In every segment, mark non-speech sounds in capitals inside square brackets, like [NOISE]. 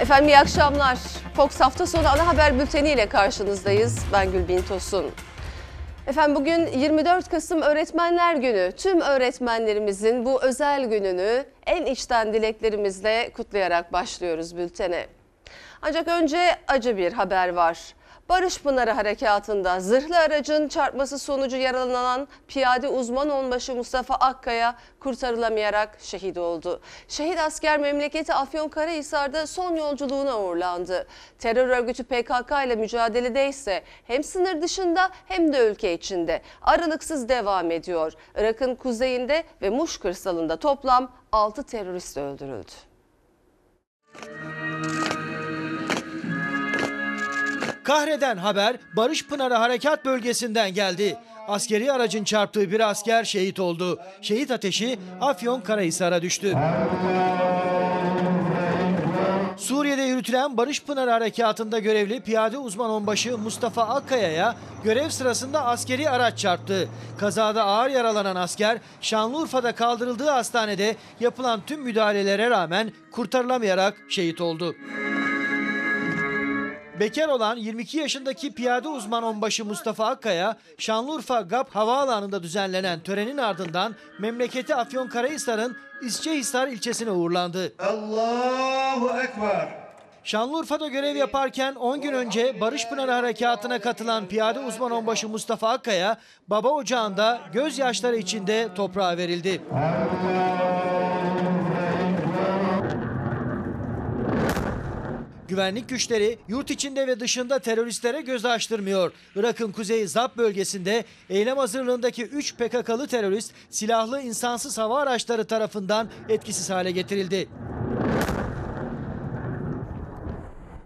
Efendim iyi akşamlar. Fox hafta sonu ana haber bülteni ile karşınızdayız. Ben Gülbin Tosun. Efendim bugün 24 Kasım Öğretmenler Günü. Tüm öğretmenlerimizin bu özel gününü en içten dileklerimizle kutlayarak başlıyoruz bültene. Ancak önce acı bir haber var. Barış Pınarı Harekatı'nda zırhlı aracın çarpması sonucu yaralanan piyade uzman onbaşı Mustafa Akkaya kurtarılamayarak şehit oldu. Şehit asker memleketi Afyonkarahisar'da son yolculuğuna uğurlandı. Terör örgütü PKK ile mücadelede ise hem sınır dışında hem de ülke içinde aralıksız devam ediyor. Irak'ın kuzeyinde ve Muş kırsalında toplam 6 terörist öldürüldü. Kahreden haber Barış Pınarı Harekat Bölgesi'nden geldi. Askeri aracın çarptığı bir asker şehit oldu. Şehit ateşi Afyon Karahisar'a düştü. Suriye'de yürütülen Barış Pınarı Harekatı'nda görevli piyade uzman onbaşı Mustafa Akkaya'ya görev sırasında askeri araç çarptı. Kazada ağır yaralanan asker Şanlıurfa'da kaldırıldığı hastanede yapılan tüm müdahalelere rağmen kurtarılamayarak şehit oldu. Bekar olan 22 yaşındaki piyade uzman onbaşı Mustafa Akkaya, Şanlıurfa GAP Havaalanı'nda düzenlenen törenin ardından memleketi Afyonkarahisar'ın İsçehisar ilçesine uğurlandı. Allahu Ekber. Şanlıurfa'da görev yaparken 10 gün önce Barış Pınarı Harekatı'na katılan piyade uzman onbaşı Mustafa Akkaya, baba ocağında gözyaşları içinde toprağa verildi. Güvenlik güçleri yurt içinde ve dışında teröristlere göz açtırmıyor. Irak'ın kuzey Zap bölgesinde eylem hazırlığındaki 3 PKK'lı terörist silahlı insansız hava araçları tarafından etkisiz hale getirildi.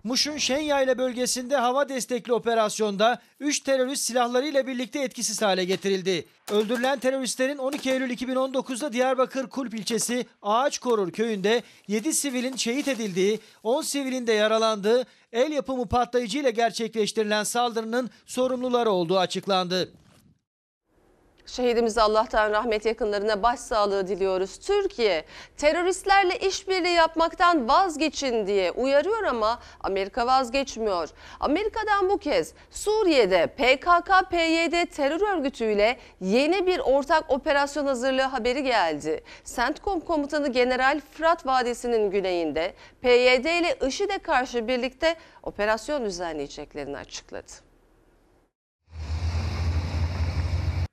Muş'un Şenyayla bölgesinde hava destekli operasyonda 3 terörist silahlarıyla birlikte etkisiz hale getirildi. Öldürülen teröristlerin 12 Eylül 2019'da Diyarbakır Kulp ilçesi Ağaçkorur köyünde 7 sivilin şehit edildiği, 10 sivilin de yaralandığı, el yapımı patlayıcı ile gerçekleştirilen saldırının sorumluları olduğu açıklandı. Şehidimize Allah'tan rahmet yakınlarına başsağlığı diliyoruz. Türkiye teröristlerle işbirliği yapmaktan vazgeçin diye uyarıyor ama Amerika vazgeçmiyor. Amerika'dan bu kez Suriye'de PKK-PYD terör örgütüyle yeni bir ortak operasyon hazırlığı haberi geldi. CENTCOM komutanı General Fırat Vadisi'nin güneyinde PYD ile IŞİD'e karşı birlikte operasyon düzenleyeceklerini açıkladı.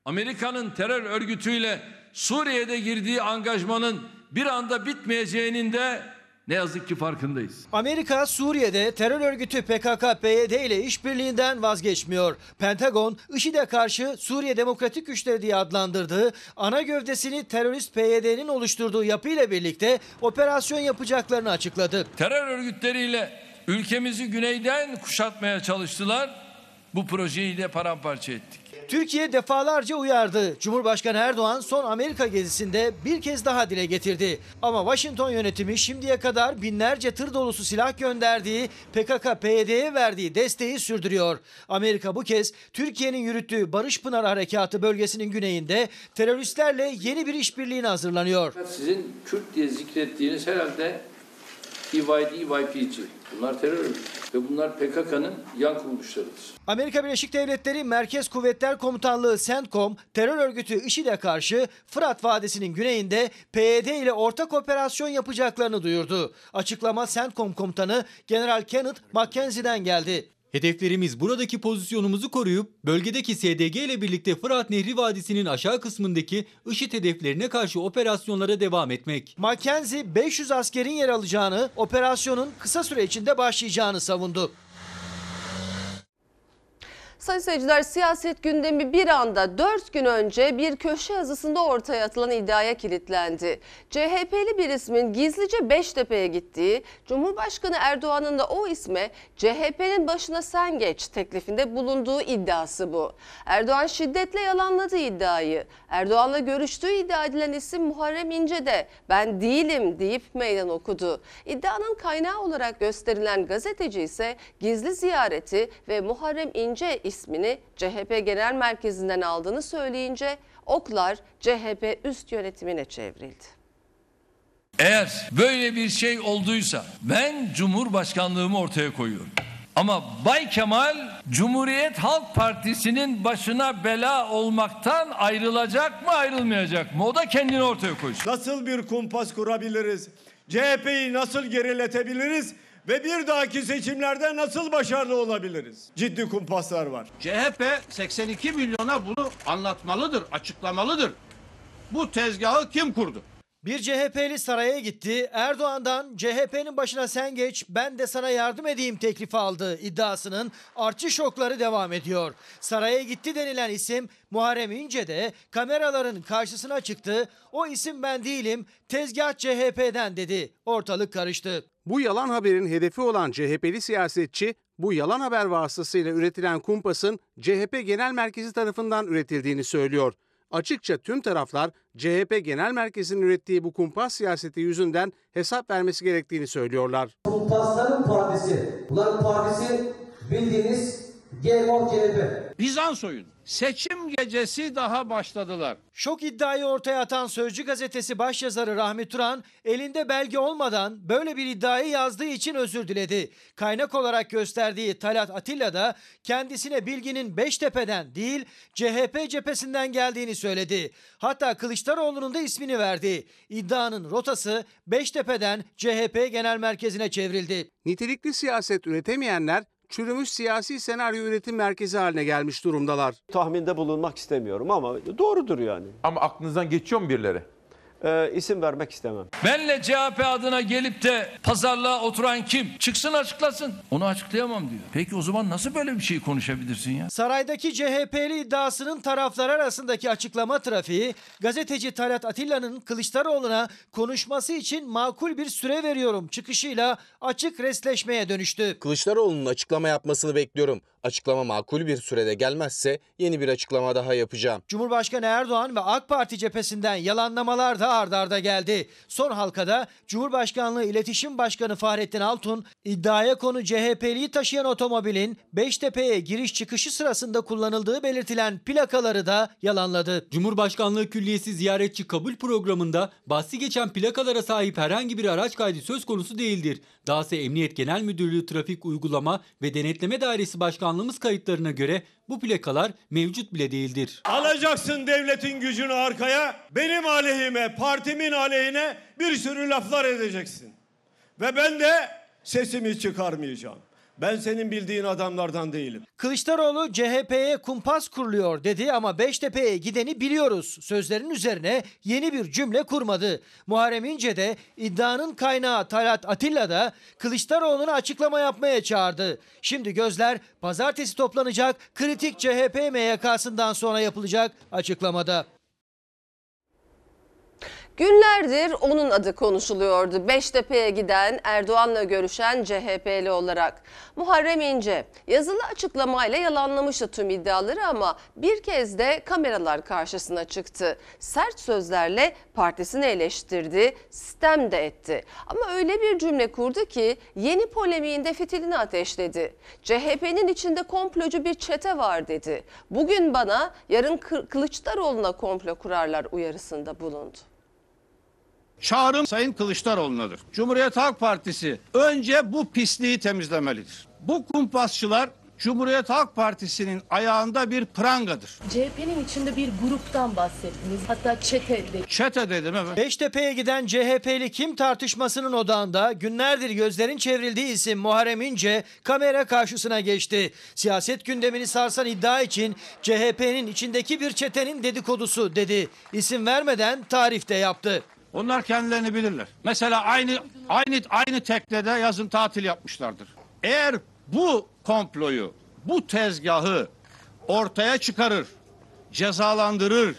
Amerika'nın terör örgütüyle Suriye'de girdiği angajmanın bir anda bitmeyeceğinin de ne yazık ki farkındayız. Amerika Suriye'de terör örgütü PKK-PYD ile işbirliğinden vazgeçmiyor. Pentagon, IŞİD'e karşı Suriye Demokratik Güçleri diye adlandırdığı ana gövdesini terörist PYD'nin oluşturduğu yapıyla birlikte operasyon yapacaklarını açıkladı. Terör örgütleriyle ülkemizi güneyden kuşatmaya çalıştılar. Bu projeyi de paramparça ettik. Türkiye defalarca uyardı. Cumhurbaşkanı Erdoğan son Amerika gezisinde bir kez daha dile getirdi. Ama Washington yönetimi şimdiye kadar binlerce tır dolusu silah gönderdiği PKK-PYD'ye verdiği desteği sürdürüyor. Amerika bu kez Türkiye'nin yürüttüğü Barış Pınar Harekatı bölgesinin güneyinde teröristlerle yeni bir işbirliğine hazırlanıyor. Sizin Kürt diye zikrettiğiniz herhalde PYD, YPG. Bunlar terör ve bunlar PKK'nın yan kuruluşlarıdır. Amerika Birleşik Devletleri Merkez Kuvvetler Komutanlığı CENTCOM terör örgütü IŞİD'e karşı Fırat Vadisi'nin güneyinde PYD ile ortak operasyon yapacaklarını duyurdu. Açıklama CENTCOM komutanı General Kenneth Mackenzie'den geldi. Hedeflerimiz buradaki pozisyonumuzu koruyup bölgedeki SDG ile birlikte Fırat Nehri Vadisi'nin aşağı kısmındaki IŞİD hedeflerine karşı operasyonlara devam etmek. Mackenzie 500 askerin yer alacağını, operasyonun kısa süre içinde başlayacağını savundu. Sayın seyirciler siyaset gündemi bir anda 4 gün önce bir köşe yazısında ortaya atılan iddiaya kilitlendi. CHP'li bir ismin gizlice Beştepe'ye gittiği, Cumhurbaşkanı Erdoğan'ın da o isme CHP'nin başına sen geç teklifinde bulunduğu iddiası bu. Erdoğan şiddetle yalanladı iddiayı. Erdoğan'la görüştüğü iddia edilen isim Muharrem İnce de ben değilim deyip meydan okudu. İddianın kaynağı olarak gösterilen gazeteci ise gizli ziyareti ve Muharrem İnce ismini CHP Genel Merkezi'nden aldığını söyleyince oklar CHP üst yönetimine çevrildi. Eğer böyle bir şey olduysa ben Cumhurbaşkanlığımı ortaya koyuyorum. Ama Bay Kemal Cumhuriyet Halk Partisi'nin başına bela olmaktan ayrılacak mı ayrılmayacak mı? O da kendini ortaya koysun. Nasıl bir kumpas kurabiliriz? CHP'yi nasıl geriletebiliriz? Ve bir dahaki seçimlerde nasıl başarılı olabiliriz? Ciddi kumpaslar var. CHP 82 milyona bunu anlatmalıdır, açıklamalıdır. Bu tezgahı kim kurdu? Bir CHP'li saraya gitti. Erdoğan'dan CHP'nin başına sen geç ben de sana yardım edeyim teklifi aldı iddiasının artçı şokları devam ediyor. Saraya gitti denilen isim Muharrem İnce de kameraların karşısına çıktı. O isim ben değilim tezgah CHP'den dedi. Ortalık karıştı. Bu yalan haberin hedefi olan CHP'li siyasetçi, bu yalan haber vasıtasıyla üretilen kumpasın CHP Genel Merkezi tarafından üretildiğini söylüyor. Açıkça tüm taraflar CHP Genel Merkezi'nin ürettiği bu kumpas siyaseti yüzünden hesap vermesi gerektiğini söylüyorlar. Kumpasların partisi. Bunların partisi bildiğiniz CHP. Bizans oyunu. Seçim gecesi daha başladılar. Şok iddiayı ortaya atan Sözcü gazetesi başyazarı Rahmi Turan elinde belge olmadan böyle bir iddiayı yazdığı için özür diledi. Kaynak olarak gösterdiği Talat Atilla da kendisine bilginin Beştepe'den değil CHP cephesinden geldiğini söyledi. Hatta Kılıçdaroğlu'nun da ismini verdi. İddianın rotası Beştepe'den CHP Genel Merkezi'ne çevrildi. Nitelikli siyaset üretemeyenler çürümüş siyasi senaryo üretim merkezi haline gelmiş durumdalar. Tahminde bulunmak istemiyorum ama doğrudur yani. Ama aklınızdan geçiyor mu birileri? Ee, isim vermek istemem. Benle CHP adına gelip de pazarlığa oturan kim? Çıksın açıklasın. Onu açıklayamam diyor. Peki o zaman nasıl böyle bir şey konuşabilirsin ya? Saraydaki CHP'li iddiasının taraflar arasındaki açıklama trafiği gazeteci Talat Atilla'nın Kılıçdaroğlu'na konuşması için makul bir süre veriyorum çıkışıyla açık resleşmeye dönüştü. Kılıçdaroğlu'nun açıklama yapmasını bekliyorum. Açıklama makul bir sürede gelmezse yeni bir açıklama daha yapacağım. Cumhurbaşkanı Erdoğan ve AK Parti cephesinden yalanlamalar da ard arda geldi. Son halkada Cumhurbaşkanlığı İletişim Başkanı Fahrettin Altun iddiaya konu CHP'liyi taşıyan otomobilin Beştepe'ye giriş çıkışı sırasında kullanıldığı belirtilen plakaları da yalanladı. Cumhurbaşkanlığı Külliyesi ziyaretçi kabul programında bahsi geçen plakalara sahip herhangi bir araç kaydı söz konusu değildir. Dahası Emniyet Genel Müdürlüğü Trafik Uygulama ve Denetleme Dairesi Başkanlığımız kayıtlarına göre bu plakalar mevcut bile değildir. Alacaksın devletin gücünü arkaya, benim aleyhime, partimin aleyhine bir sürü laflar edeceksin. Ve ben de sesimi çıkarmayacağım. Ben senin bildiğin adamlardan değilim. Kılıçdaroğlu CHP'ye kumpas kuruluyor dedi ama Beştepe'ye gideni biliyoruz. Sözlerin üzerine yeni bir cümle kurmadı. Muharrem İnce de iddianın kaynağı Talat Atilla da Kılıçdaroğlu'na açıklama yapmaya çağırdı. Şimdi gözler pazartesi toplanacak kritik CHP MYK'sından sonra yapılacak açıklamada. Günlerdir onun adı konuşuluyordu. Beştepe'ye giden, Erdoğan'la görüşen CHP'li olarak. Muharrem İnce yazılı açıklamayla yalanlamıştı tüm iddiaları ama bir kez de kameralar karşısına çıktı. Sert sözlerle partisini eleştirdi, sistem de etti. Ama öyle bir cümle kurdu ki yeni polemiğinde fitilini ateşledi. CHP'nin içinde komplocu bir çete var dedi. Bugün bana yarın Kı- Kılıçdaroğlu'na komplo kurarlar uyarısında bulundu. Çağrım Sayın Kılıçdaroğlu'nadır. Cumhuriyet Halk Partisi önce bu pisliği temizlemelidir. Bu kumpasçılar Cumhuriyet Halk Partisi'nin ayağında bir prangadır. CHP'nin içinde bir gruptan bahsettiniz. Hatta çete de. Çete dedim evet. Beştepe'ye giden CHP'li kim tartışmasının odağında günlerdir gözlerin çevrildiği isim Muharrem İnce kamera karşısına geçti. Siyaset gündemini sarsan iddia için CHP'nin içindeki bir çetenin dedikodusu dedi. İsim vermeden tarif de yaptı. Onlar kendilerini bilirler. Mesela aynı aynı aynı teknede yazın tatil yapmışlardır. Eğer bu komployu, bu tezgahı ortaya çıkarır, cezalandırır,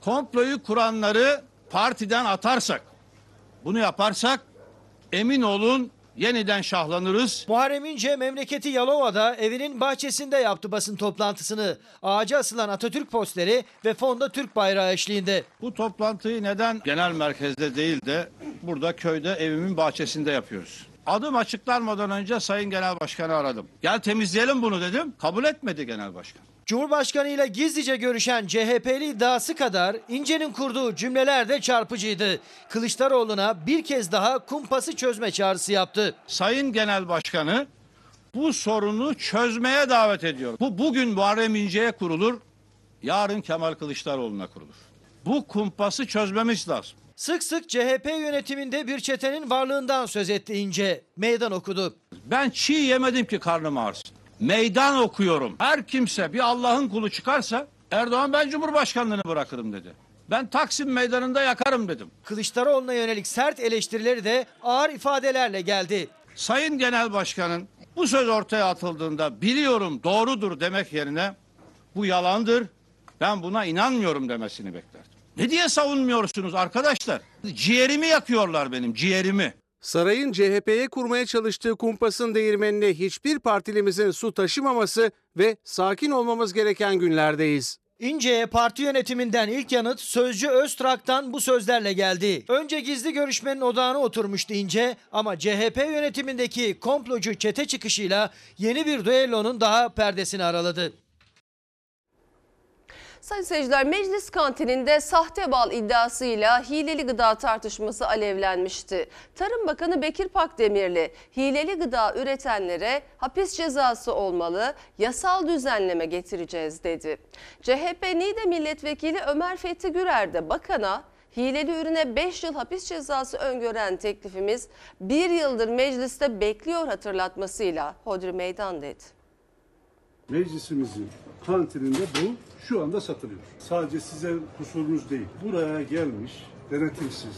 komployu kuranları partiden atarsak, bunu yaparsak emin olun yeniden şahlanırız. Muharrem İnce memleketi Yalova'da evinin bahçesinde yaptı basın toplantısını. Ağaca asılan Atatürk posteri ve fonda Türk bayrağı eşliğinde. Bu toplantıyı neden genel merkezde değil de burada köyde evimin bahçesinde yapıyoruz? Adım açıklanmadan önce Sayın Genel Başkan'ı aradım. Gel temizleyelim bunu dedim. Kabul etmedi Genel Başkan. Cumhurbaşkanı ile gizlice görüşen CHP'li iddiası kadar İnce'nin kurduğu cümleler de çarpıcıydı. Kılıçdaroğlu'na bir kez daha kumpası çözme çağrısı yaptı. Sayın Genel Başkanı bu sorunu çözmeye davet ediyor. Bu bugün Muharrem İnce'ye kurulur, yarın Kemal Kılıçdaroğlu'na kurulur. Bu kumpası çözmemiz lazım. Sık sık CHP yönetiminde bir çetenin varlığından söz etti İnce. Meydan okudu. Ben çiğ yemedim ki karnım ağrısın. Meydan okuyorum. Her kimse bir Allah'ın kulu çıkarsa Erdoğan ben Cumhurbaşkanlığını bırakırım dedi. Ben Taksim Meydanı'nda yakarım dedim. Kılıçdaroğlu'na yönelik sert eleştirileri de ağır ifadelerle geldi. Sayın Genel Başkan'ın bu söz ortaya atıldığında biliyorum doğrudur demek yerine bu yalandır ben buna inanmıyorum demesini beklerdim. Ne diye savunmuyorsunuz arkadaşlar? Ciğerimi yakıyorlar benim ciğerimi. Sarayın CHP'ye kurmaya çalıştığı kumpasın değirmenine hiçbir partilimizin su taşımaması ve sakin olmamız gereken günlerdeyiz. İnce'ye parti yönetiminden ilk yanıt Sözcü Öztrak'tan bu sözlerle geldi. Önce gizli görüşmenin odağına oturmuştu İnce ama CHP yönetimindeki komplocu çete çıkışıyla yeni bir düellonun daha perdesini araladı. Sayın seyirciler meclis kantininde sahte bal iddiasıyla hileli gıda tartışması alevlenmişti. Tarım Bakanı Bekir Pakdemirli hileli gıda üretenlere hapis cezası olmalı, yasal düzenleme getireceğiz dedi. CHP Niğde Milletvekili Ömer Fethi Gürer de bakana hileli ürüne 5 yıl hapis cezası öngören teklifimiz bir yıldır mecliste bekliyor hatırlatmasıyla hodri meydan dedi. Meclisimizin kantininde bu şu anda satılıyor. Sadece size kusurunuz değil. Buraya gelmiş denetimsiz.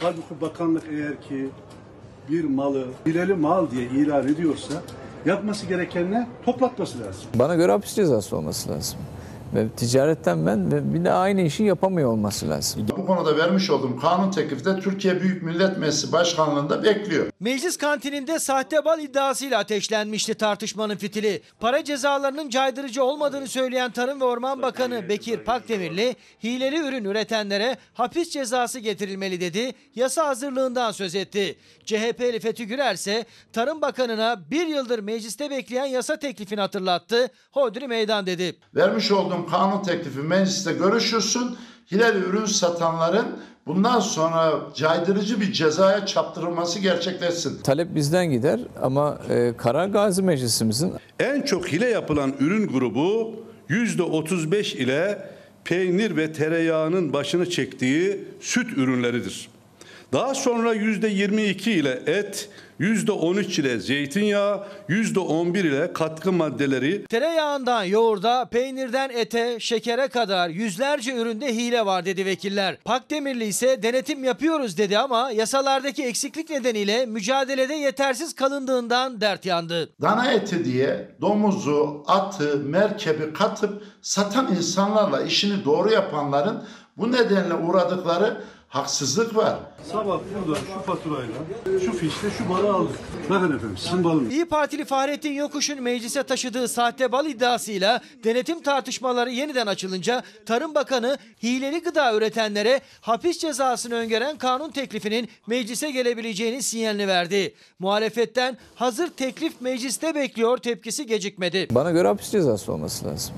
Halbuki bakanlık eğer ki bir malı hileli mal diye ilan ediyorsa yapması gereken ne? Toplatması lazım. Bana göre hapis cezası olması lazım. Ve ticaretten ben ve bir de aynı işi yapamıyor olması lazım. Bu konuda vermiş olduğum kanun teklifi de Türkiye Büyük Millet Meclisi Başkanlığı'nda bekliyor. Meclis kantininde sahte bal iddiasıyla ateşlenmişti tartışmanın fitili. Para cezalarının caydırıcı olmadığını söyleyen Tarım ve Orman Bakanı Bekir Pakdemirli, hileli ürün üretenlere hapis cezası getirilmeli dedi, yasa hazırlığından söz etti. CHP'li Fethi Gürer ise Tarım Bakanı'na bir yıldır mecliste bekleyen yasa teklifini hatırlattı, hodri meydan dedi. Vermiş olduğum kanun teklifi mecliste görüşülsün. Hilal ürün satanların bundan sonra caydırıcı bir cezaya çarptırılması gerçekleşsin. Talep bizden gider ama e, karar Gazi Meclisimizin. En çok hile yapılan ürün grubu %35 ile peynir ve tereyağının başını çektiği süt ürünleridir. Daha sonra %22 ile et, %13 ile zeytinyağı, %11 ile katkı maddeleri. Tereyağından yoğurda, peynirden ete, şekere kadar yüzlerce üründe hile var dedi vekiller. Pakdemirli ise denetim yapıyoruz dedi ama yasalardaki eksiklik nedeniyle mücadelede yetersiz kalındığından dert yandı. Dana eti diye domuzu, atı, merkebi katıp satan insanlarla işini doğru yapanların bu nedenle uğradıkları haksızlık var. Sabah burada şu faturayla, şu fişle şu balı aldık. Bakın efendim sizin balınız. İyi Partili Fahrettin Yokuş'un meclise taşıdığı sahte bal iddiasıyla denetim tartışmaları yeniden açılınca Tarım Bakanı hileli gıda üretenlere hapis cezasını öngören kanun teklifinin meclise gelebileceğini sinyalini verdi. Muhalefetten hazır teklif mecliste bekliyor tepkisi gecikmedi. Bana göre hapis cezası olması lazım.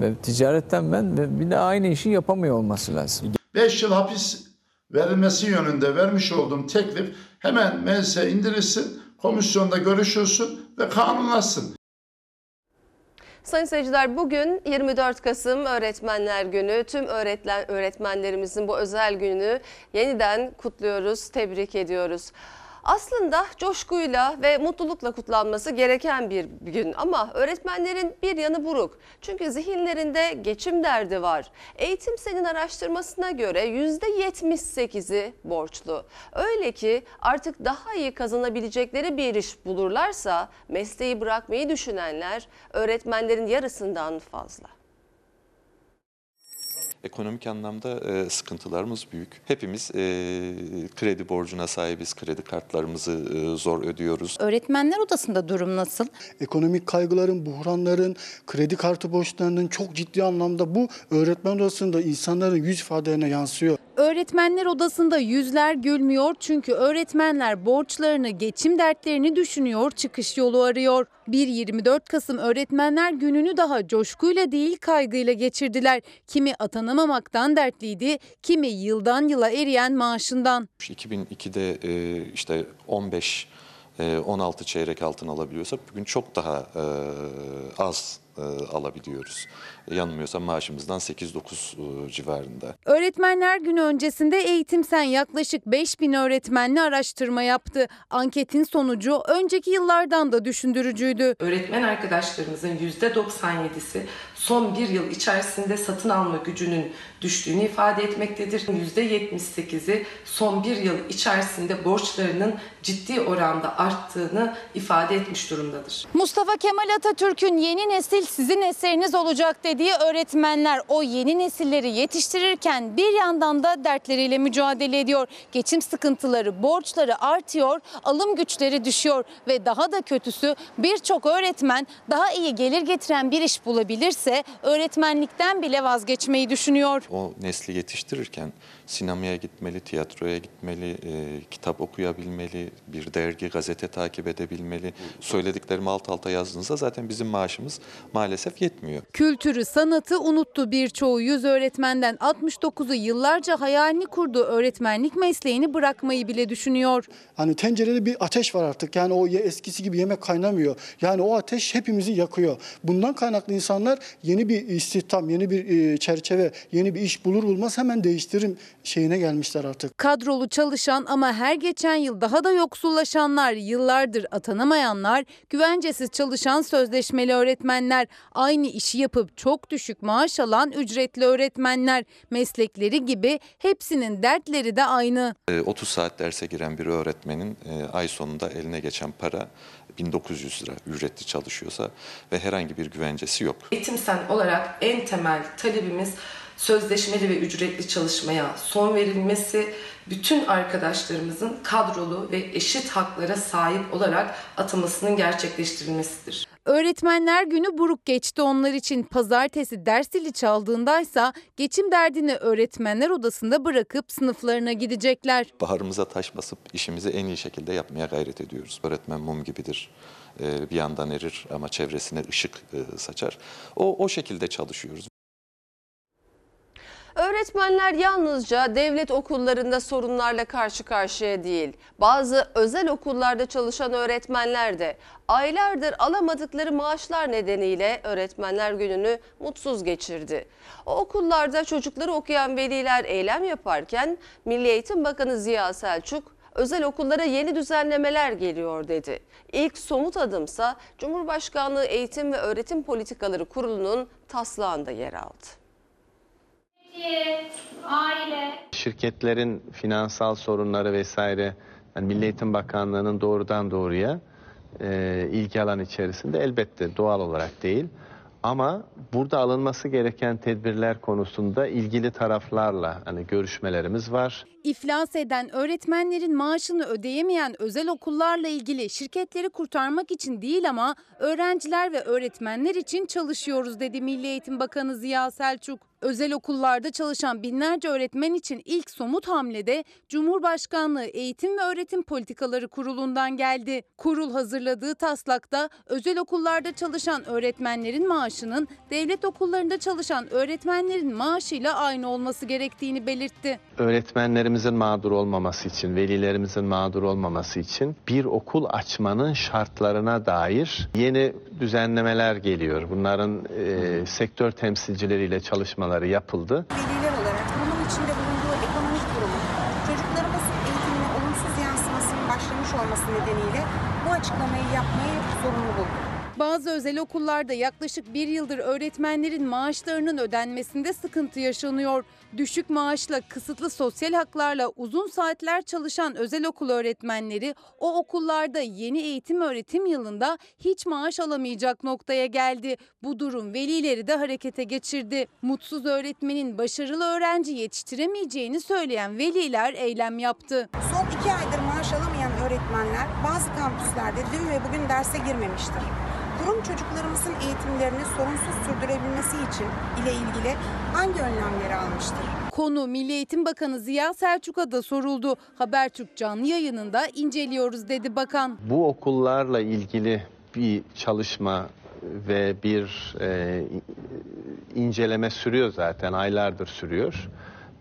Ve ticaretten ben ve bir de aynı işi yapamıyor olması lazım. 5 yıl hapis verilmesi yönünde vermiş olduğum teklif hemen meclise indirilsin, komisyonda görüşülsün ve kanunlaşsın. Sayın seyirciler bugün 24 Kasım Öğretmenler Günü. Tüm öğretmen, öğretmenlerimizin bu özel gününü yeniden kutluyoruz, tebrik ediyoruz. Aslında coşkuyla ve mutlulukla kutlanması gereken bir gün ama öğretmenlerin bir yanı buruk. Çünkü zihinlerinde geçim derdi var. Eğitim Sen'in araştırmasına göre %78'i borçlu. Öyle ki artık daha iyi kazanabilecekleri bir iş bulurlarsa mesleği bırakmayı düşünenler öğretmenlerin yarısından fazla. Ekonomik anlamda e, sıkıntılarımız büyük. Hepimiz e, kredi borcuna sahibiz, kredi kartlarımızı e, zor ödüyoruz. Öğretmenler odasında durum nasıl? Ekonomik kaygıların, buhranların, kredi kartı borçlarının çok ciddi anlamda bu öğretmen odasında insanların yüz ifadelerine yansıyor. Öğretmenler odasında yüzler gülmüyor çünkü öğretmenler borçlarını, geçim dertlerini düşünüyor, çıkış yolu arıyor. 1-24 Kasım Öğretmenler Günü'nü daha coşkuyla değil kaygıyla geçirdiler. Kimi atanamamaktan dertliydi, kimi yıldan yıla eriyen maaşından. 2002'de e, işte 15 e, 16 çeyrek altın alabiliyorsak bugün çok daha e, az e, alabiliyoruz. Yanılmıyorsam maaşımızdan 8-9 e, civarında. Öğretmenler Günü öncesinde Eğitim Sen yaklaşık 5000 öğretmenli araştırma yaptı. Anketin sonucu önceki yıllardan da düşündürücüydü. Öğretmen arkadaşlarımızın %97'si son bir yıl içerisinde satın alma gücünün düştüğünü ifade etmektedir. %78'i son bir yıl içerisinde borçlarının ciddi oranda arttığını ifade etmiş durumdadır. Mustafa Kemal Atatürk'ün yeni nesil sizin eseriniz olacak dediği öğretmenler o yeni nesilleri yetiştirirken bir yandan da dertleriyle mücadele ediyor. Geçim sıkıntıları, borçları artıyor, alım güçleri düşüyor ve daha da kötüsü birçok öğretmen daha iyi gelir getiren bir iş bulabilirse öğretmenlikten bile vazgeçmeyi düşünüyor. O nesli yetiştirirken sinemaya gitmeli, tiyatroya gitmeli, e, kitap okuyabilmeli, bir dergi, gazete takip edebilmeli. Söylediklerimi alt alta yazdığınızda zaten bizim maaşımız maalesef yetmiyor. Kültürü, sanatı unuttu birçoğu. Yüz öğretmenden 69'u yıllarca hayalini kurduğu öğretmenlik mesleğini bırakmayı bile düşünüyor. Hani tencerede bir ateş var artık. Yani o eskisi gibi yemek kaynamıyor. Yani o ateş hepimizi yakıyor. Bundan kaynaklı insanlar yeni bir istihdam, yeni bir e, çerçeve, yeni bir iş bulur bulmaz hemen değiştirim şeyine gelmişler artık. Kadrolu çalışan ama her geçen yıl daha da yoksullaşanlar, yıllardır atanamayanlar, güvencesiz çalışan sözleşmeli öğretmenler, aynı işi yapıp çok düşük maaş alan ücretli öğretmenler, meslekleri gibi hepsinin dertleri de aynı. E, 30 saat derse giren bir öğretmenin e, ay sonunda eline geçen para 1900 lira ücretli çalışıyorsa ve herhangi bir güvencesi yok. Eğitim Sen olarak en temel talebimiz sözleşmeli ve ücretli çalışmaya son verilmesi, bütün arkadaşlarımızın kadrolu ve eşit haklara sahip olarak atamasının gerçekleştirilmesidir. Öğretmenler günü buruk geçti onlar için. Pazartesi ders zili çaldığındaysa geçim derdini öğretmenler odasında bırakıp sınıflarına gidecekler. Baharımıza taş basıp işimizi en iyi şekilde yapmaya gayret ediyoruz. Öğretmen mum gibidir. E, bir yandan erir ama çevresine ışık e, saçar. O, o şekilde çalışıyoruz. Öğretmenler yalnızca devlet okullarında sorunlarla karşı karşıya değil. Bazı özel okullarda çalışan öğretmenler de aylardır alamadıkları maaşlar nedeniyle öğretmenler gününü mutsuz geçirdi. O okullarda çocukları okuyan veliler eylem yaparken Milli Eğitim Bakanı Ziya Selçuk özel okullara yeni düzenlemeler geliyor dedi. İlk somut adımsa Cumhurbaşkanlığı Eğitim ve Öğretim Politikaları Kurulu'nun taslağında yer aldı. Aile. Şirketlerin finansal sorunları vesaire yani Milli Eğitim Bakanlığı'nın doğrudan doğruya e, ilgi alan içerisinde elbette doğal olarak değil. Ama burada alınması gereken tedbirler konusunda ilgili taraflarla hani görüşmelerimiz var. İflas eden öğretmenlerin maaşını ödeyemeyen özel okullarla ilgili şirketleri kurtarmak için değil ama öğrenciler ve öğretmenler için çalışıyoruz dedi Milli Eğitim Bakanı Ziya Selçuk. Özel okullarda çalışan binlerce öğretmen için ilk somut hamlede Cumhurbaşkanlığı Eğitim ve Öğretim Politikaları Kurulu'ndan geldi. Kurul hazırladığı taslakta özel okullarda çalışan öğretmenlerin maaşının devlet okullarında çalışan öğretmenlerin maaşıyla aynı olması gerektiğini belirtti. Öğretmenlerimizin mağdur olmaması için, velilerimizin mağdur olmaması için bir okul açmanın şartlarına dair yeni düzenlemeler geliyor. Bunların e, sektör temsilcileriyle çalışmaları yapıldı. Veliler olarak bunun içinde bulunduğu ekonomik durumu, çocuklarımızın eğitimine olumsuz yansımasının başlamış olması nedeniyle bu açıklamayı yapmayı zorunlu bulduk. Bazı özel okullarda yaklaşık bir yıldır öğretmenlerin maaşlarının ödenmesinde sıkıntı yaşanıyor. Düşük maaşla, kısıtlı sosyal haklarla uzun saatler çalışan özel okul öğretmenleri o okullarda yeni eğitim öğretim yılında hiç maaş alamayacak noktaya geldi. Bu durum velileri de harekete geçirdi. Mutsuz öğretmenin başarılı öğrenci yetiştiremeyeceğini söyleyen veliler eylem yaptı. Son iki aydır maaş alamayan öğretmenler bazı kampüslerde dün ve bugün derse girmemiştir. Kurum çocuklarımızın eğitimlerini sorunsuz sürdürebilmesi için ile ilgili hangi önlemleri almıştır? Konu Milli Eğitim Bakanı Ziya Selçuk'a da soruldu. Habertürk canlı yayınında inceliyoruz dedi bakan. Bu okullarla ilgili bir çalışma ve bir e, inceleme sürüyor zaten aylardır sürüyor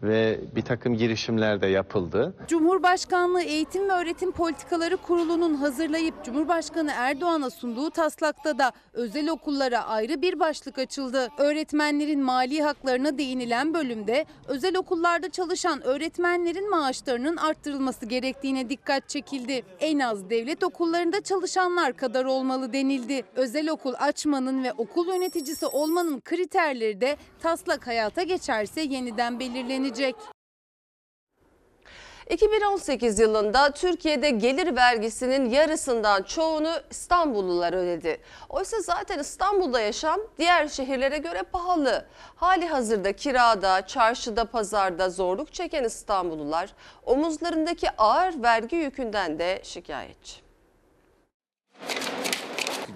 ve bir takım girişimler de yapıldı. Cumhurbaşkanlığı Eğitim ve Öğretim Politikaları Kurulu'nun hazırlayıp Cumhurbaşkanı Erdoğan'a sunduğu taslakta da özel okullara ayrı bir başlık açıldı. Öğretmenlerin mali haklarına değinilen bölümde özel okullarda çalışan öğretmenlerin maaşlarının arttırılması gerektiğine dikkat çekildi. En az devlet okullarında çalışanlar kadar olmalı denildi. Özel okul açmanın ve okul yöneticisi olmanın kriterleri de taslak hayata geçerse yeniden belirlenecek. 2018 yılında Türkiye'de gelir vergisinin yarısından çoğunu İstanbullular ödedi. Oysa zaten İstanbul'da yaşam diğer şehirlere göre pahalı. Hali hazırda kirada, çarşıda, pazarda zorluk çeken İstanbullular omuzlarındaki ağır vergi yükünden de şikayetçi.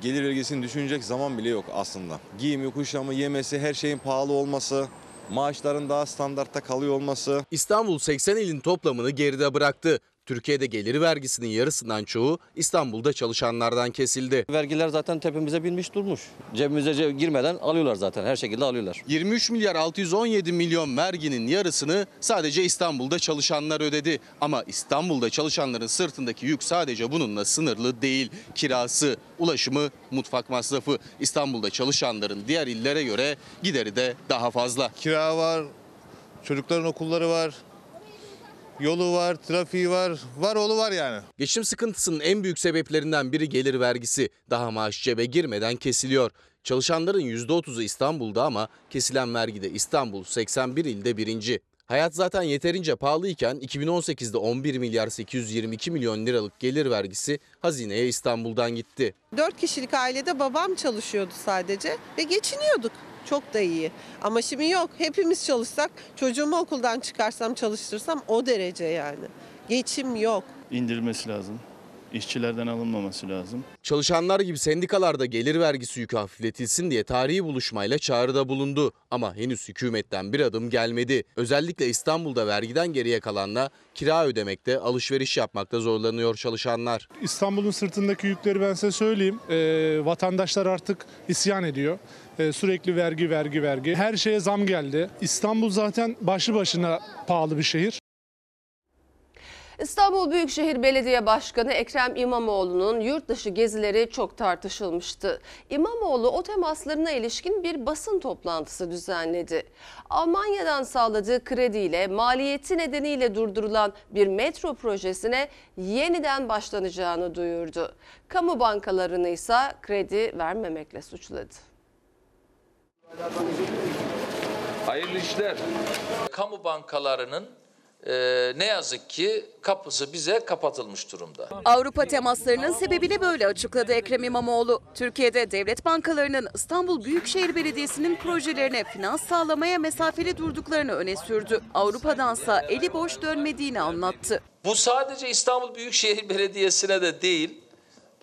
Gelir vergisini düşünecek zaman bile yok aslında. Giyimi, kuşamı, yemesi, her şeyin pahalı olması, maaşların daha standartta kalıyor olması. İstanbul 80 ilin toplamını geride bıraktı. Türkiye'de gelir vergisinin yarısından çoğu İstanbul'da çalışanlardan kesildi. Vergiler zaten tepemize binmiş durmuş. Cebimize ce- girmeden alıyorlar zaten her şekilde alıyorlar. 23 milyar 617 milyon verginin yarısını sadece İstanbul'da çalışanlar ödedi. Ama İstanbul'da çalışanların sırtındaki yük sadece bununla sınırlı değil. Kirası, ulaşımı, mutfak masrafı İstanbul'da çalışanların diğer illere göre gideri de daha fazla. Kira var, çocukların okulları var, yolu var, trafiği var, var oğlu var yani. Geçim sıkıntısının en büyük sebeplerinden biri gelir vergisi. Daha maaş cebe girmeden kesiliyor. Çalışanların %30'u İstanbul'da ama kesilen vergide İstanbul 81 ilde birinci. Hayat zaten yeterince pahalıyken 2018'de 11 milyar 822 milyon liralık gelir vergisi hazineye İstanbul'dan gitti. Dört kişilik ailede babam çalışıyordu sadece ve geçiniyorduk. Çok da iyi. Ama şimdi yok. Hepimiz çalışsak, çocuğumu okuldan çıkarsam, çalıştırsam o derece yani. Geçim yok. indirilmesi lazım. İşçilerden alınmaması lazım. Çalışanlar gibi sendikalarda gelir vergisi yükü hafifletilsin diye tarihi buluşmayla çağrıda bulundu. Ama henüz hükümetten bir adım gelmedi. Özellikle İstanbul'da vergiden geriye kalanla kira ödemekte, alışveriş yapmakta zorlanıyor çalışanlar. İstanbul'un sırtındaki yükleri ben size söyleyeyim. Ee, vatandaşlar artık isyan ediyor. Ee, sürekli vergi, vergi, vergi. Her şeye zam geldi. İstanbul zaten başlı başına pahalı bir şehir. İstanbul Büyükşehir Belediye Başkanı Ekrem İmamoğlu'nun yurt dışı gezileri çok tartışılmıştı. İmamoğlu o temaslarına ilişkin bir basın toplantısı düzenledi. Almanya'dan sağladığı krediyle maliyeti nedeniyle durdurulan bir metro projesine yeniden başlanacağını duyurdu. Kamu bankalarını ise kredi vermemekle suçladı. Hayırlı işler. Kamu bankalarının e, ne yazık ki kapısı bize kapatılmış durumda. Avrupa temaslarının sebebini böyle açıkladı Ekrem İmamoğlu. Türkiye'de devlet bankalarının İstanbul Büyükşehir Belediyesi'nin projelerine finans sağlamaya mesafeli durduklarını öne sürdü. Avrupa'dansa eli boş dönmediğini anlattı. Bu sadece İstanbul Büyükşehir Belediyesi'ne de değil,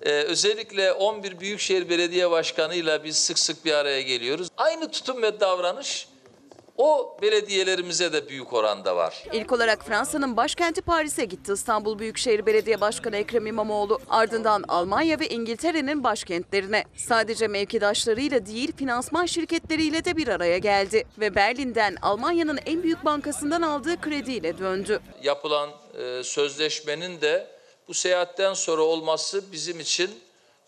e, özellikle 11 Büyükşehir Belediye Başkanı'yla biz sık sık bir araya geliyoruz. Aynı tutum ve davranış o belediyelerimize de büyük oranda var. İlk olarak Fransa'nın başkenti Paris'e gitti İstanbul Büyükşehir Belediye Başkanı Ekrem İmamoğlu. Ardından Almanya ve İngiltere'nin başkentlerine. Sadece mevkidaşlarıyla değil finansman şirketleriyle de bir araya geldi. Ve Berlin'den Almanya'nın en büyük bankasından aldığı krediyle döndü. Yapılan e, sözleşmenin de bu seyahatten sonra olması bizim için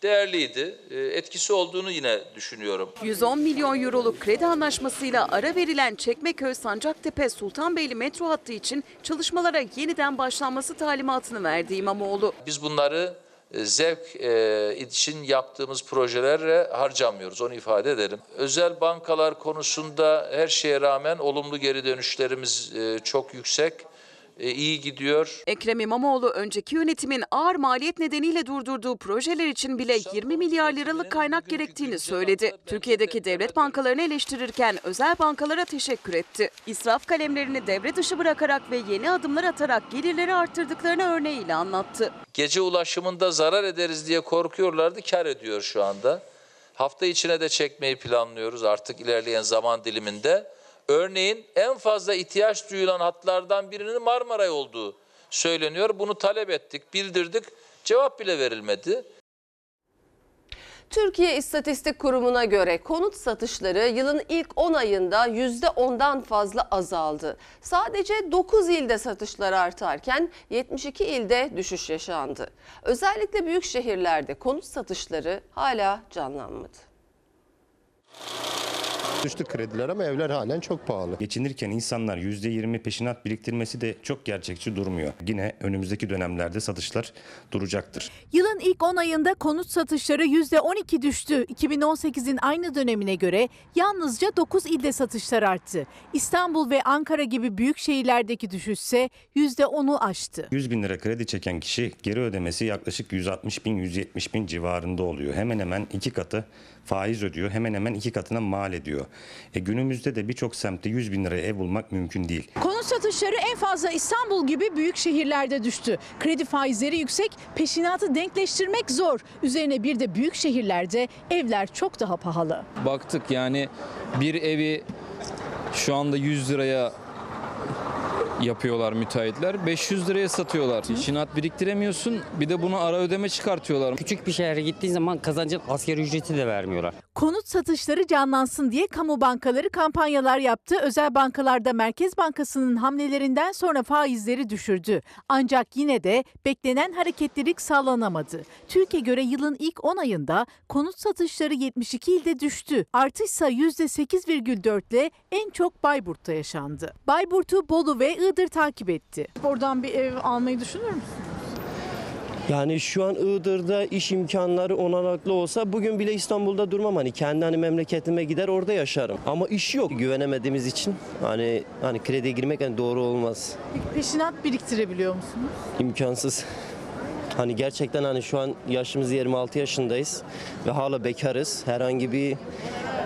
değerliydi. E, etkisi olduğunu yine düşünüyorum. 110 milyon euroluk kredi anlaşmasıyla ara verilen Çekmeköy Sancaktepe Sultanbeyli metro hattı için çalışmalara yeniden başlanması talimatını verdi İmamoğlu. Biz bunları e, zevk e, için yaptığımız projelerle harcamıyoruz onu ifade edelim. Özel bankalar konusunda her şeye rağmen olumlu geri dönüşlerimiz e, çok yüksek. E, iyi gidiyor. Ekrem İmamoğlu önceki yönetimin ağır maliyet nedeniyle durdurduğu projeler için bile 20 milyar liralık kaynak gerektiğini söyledi. Türkiye'deki devlet bankalarını eleştirirken özel bankalara teşekkür etti. İsraf kalemlerini devre dışı bırakarak ve yeni adımlar atarak gelirleri arttırdıklarını örneğiyle anlattı. Gece ulaşımında zarar ederiz diye korkuyorlardı, kar ediyor şu anda. hafta içine de çekmeyi planlıyoruz artık ilerleyen zaman diliminde. Örneğin en fazla ihtiyaç duyulan hatlardan birinin Marmaray olduğu söyleniyor. Bunu talep ettik, bildirdik. Cevap bile verilmedi. Türkiye İstatistik Kurumu'na göre konut satışları yılın ilk 10 ayında %10'dan fazla azaldı. Sadece 9 ilde satışlar artarken 72 ilde düşüş yaşandı. Özellikle büyük şehirlerde konut satışları hala canlanmadı. Düştü krediler ama evler halen çok pahalı. Geçinirken insanlar %20 peşinat biriktirmesi de çok gerçekçi durmuyor. Yine önümüzdeki dönemlerde satışlar duracaktır. Yılın ilk 10 ayında konut satışları %12 düştü. 2018'in aynı dönemine göre yalnızca 9 ilde satışlar arttı. İstanbul ve Ankara gibi büyük şehirlerdeki düşüşse %10'u aştı. 100 bin lira kredi çeken kişi geri ödemesi yaklaşık 160 bin 170 bin civarında oluyor. Hemen hemen iki katı faiz ödüyor. Hemen hemen iki katına mal ediyor. E günümüzde de birçok semtte 100 bin liraya ev bulmak mümkün değil. Konut satışları en fazla İstanbul gibi büyük şehirlerde düştü. Kredi faizleri yüksek, peşinatı denkleştirmek zor. Üzerine bir de büyük şehirlerde evler çok daha pahalı. Baktık yani bir evi şu anda 100 liraya yapıyorlar müteahhitler. 500 liraya satıyorlar. Peşinat biriktiremiyorsun. Bir de bunu ara ödeme çıkartıyorlar. Küçük bir şehre gittiğin zaman kazancın asgari ücreti de vermiyorlar. Konut satışları canlansın diye kamu bankaları kampanyalar yaptı. Özel bankalarda Merkez Bankası'nın hamlelerinden sonra faizleri düşürdü. Ancak yine de beklenen hareketlilik sağlanamadı. TÜİK'e göre yılın ilk 10 ayında konut satışları 72 ilde düştü. Artışsa %8,4 ile en çok Bayburt'ta yaşandı. Bayburt'u Bolu ve Iğdır takip etti. Oradan bir ev almayı düşünür müsün? Yani şu an Iğdır'da iş imkanları olanaklı olsa bugün bile İstanbul'da durmam hani kendi hani memleketime gider orada yaşarım. Ama iş yok güvenemediğimiz için hani hani krediye girmek hani doğru olmaz. Peşinat biriktirebiliyor musunuz? İmkansız. Hani gerçekten hani şu an yaşımız 26 yaşındayız ve hala bekarız. Herhangi bir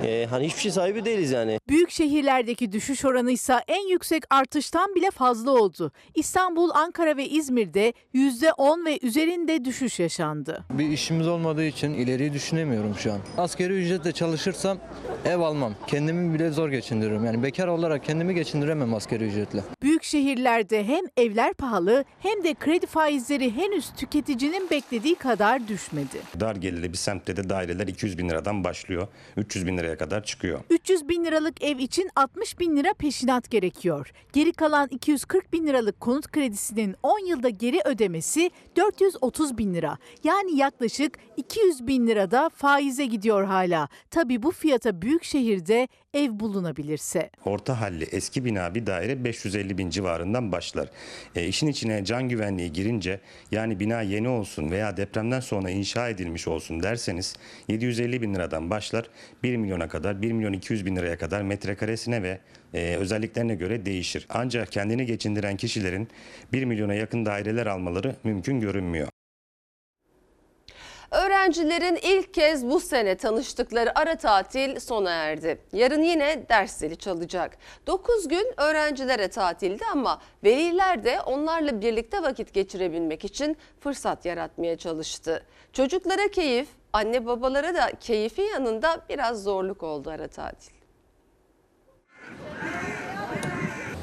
e, hani hiçbir şey sahibi değiliz yani. Büyük şehirlerdeki düşüş oranı ise en yüksek artıştan bile fazla oldu. İstanbul, Ankara ve İzmir'de %10 ve üzerinde düşüş yaşandı. Bir işimiz olmadığı için ileriyi düşünemiyorum şu an. Asgari ücretle çalışırsam ev almam. Kendimi bile zor geçindiririm. Yani bekar olarak kendimi geçindiremem asgari ücretle. Büyük şehirlerde hem evler pahalı hem de kredi faizleri henüz tüketicinin beklediği kadar düşmedi. Dar gelirli bir semtte de daireler 200 bin liradan başlıyor. 300 bin liraya kadar çıkıyor. 300 bin liralık ev için 60 bin lira peşinat gerekiyor. Geri kalan 240 bin liralık konut kredisinin 10 yılda geri ödemesi 430 bin lira. Yani yaklaşık 200 bin lirada faize gidiyor hala. Tabii bu fiyata büyük şehirde ev bulunabilirse. Orta halli eski bina bir daire 550 bin civarından başlar. E, işin içine can güvenliği girince yani bina yeni olsun veya depremden sonra inşa edilmiş olsun derseniz 750 bin liradan başlar 1 milyona kadar 1 milyon 200 bin liraya kadar metrekaresine ve e, özelliklerine göre değişir. Ancak kendini geçindiren kişilerin 1 milyona yakın daireler almaları mümkün görünmüyor. Öğrencilerin ilk kez bu sene tanıştıkları ara tatil sona erdi. Yarın yine ders zili çalacak. 9 gün öğrencilere tatildi ama veliler de onlarla birlikte vakit geçirebilmek için fırsat yaratmaya çalıştı. Çocuklara keyif, anne babalara da keyifin yanında biraz zorluk oldu ara tatil.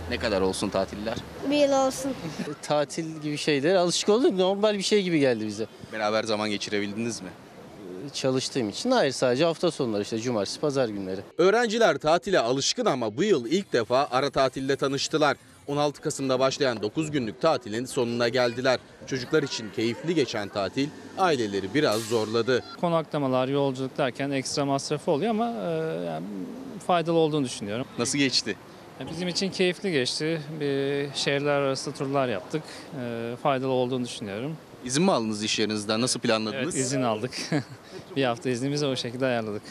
Ne kadar olsun tatiller? Bir yıl olsun. [LAUGHS] Tatil gibi şeyler alışık olduk. Normal bir şey gibi geldi bize. Beraber zaman geçirebildiniz mi? Çalıştığım için hayır sadece hafta sonları işte cumartesi pazar günleri. Öğrenciler tatile alışkın ama bu yıl ilk defa ara tatilde tanıştılar. 16 Kasım'da başlayan 9 günlük tatilin sonuna geldiler. Çocuklar için keyifli geçen tatil aileleri biraz zorladı. Konaklamalar, yolculuk derken ekstra masrafı oluyor ama e, yani faydalı olduğunu düşünüyorum. Nasıl geçti? Bizim için keyifli geçti. Bir şehirler arası turlar yaptık. E, faydalı olduğunu düşünüyorum. İzin mi aldınız iş yerinizden? Nasıl planladınız? Evet, izin aldık. [LAUGHS] bir hafta iznimizi o şekilde ayarladık.